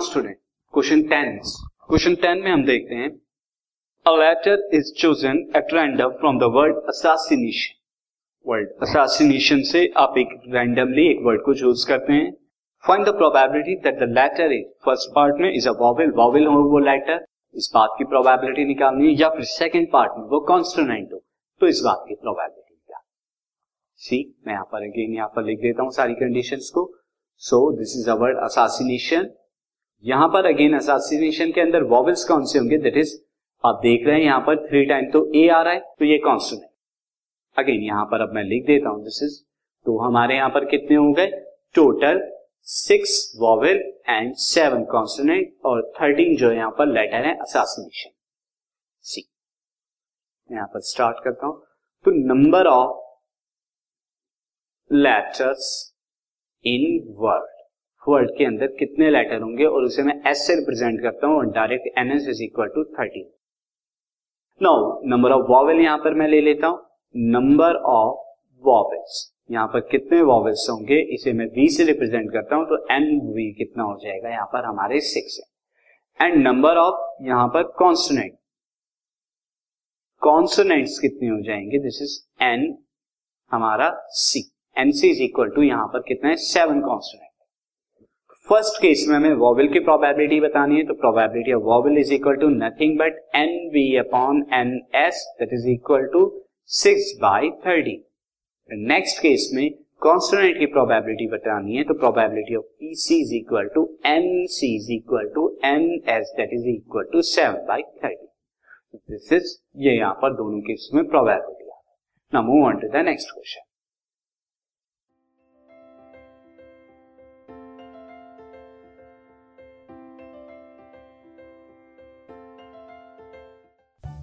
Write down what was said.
Student question ten question ten में हम देखते हैं a letter is chosen at random from the word assassination word assassination से आप एक रैंडमली एक वर्ड को चूज़ करते हैं. Find the probability that the letter is first part में इज़ अ वॉवेल वॉवेल हो वो लेटर इस बात की प्रोबेबिलिटी निकालनी है या फिर सेकंड पार्ट में वो कॉन्स्टोनेंट हो तो इस बात की प्रोबेबिलिटी सी मैं यहाँ पर अगेन यहाँ पर लिख देता हूँ सारी कंडीशंस को. So this is our assassination यहाँ पर अगेन असासिनेशन के अंदर वॉवल्स कौन से होंगे? दैट इज़ आप देख रहे हैं यहाँ पर थ्री टाइम तो ए आ रहा है तो ये कॉन्स्टेंट अगेन यहाँ पर अब मैं लिख देता हूँ दिस इज़ तो हमारे यहाँ पर कितने हो गए total six vowel and seven constant और थर्टीन जो यहाँ पर लेटर है असासिनेशन सी यहाँ पर स्टार्ट करता हूँ। तो number of letters in word word के अंदर कितने लेटर होंगे और उसे मैं एस से रिप्रेजेंट करता हूँ direct N S is equal to thirteen now number of vowel यहाँ पर मैं ले लेता हूँ. नंबर ऑफ़ वॉवेल्स यहाँ पर कितने वॉवेल्स होंगे, इसे मैं वी से रिप्रेजेंट करता हूँ तो एन वी कितना हो जाएगा? यहाँ पर हमारे सिक्स है. एंड नंबर ऑफ़ यहाँ पर कॉन्सोनेंट कॉन्सोनेंट्स कितने हो जाएँगे? दिस इज़ एन हमारा C N C is equal to यहाँ पर कितना है? सेवन कॉन्स्टेंट फ़र्स्ट केस में हमें वॉवल की प्रोबेबिलिटी बतानी है तो probability of vowel is equal to nothing but N V upon N S that is equal to six by thirty next case में कॉन्स्टेंट की प्रोबेबिलिटी बतानी है तो probability of P C is equal to N C is equal to N S that is equal to seven by thirty this is ये यहाँ पर दोनों case में probability now move on to the next question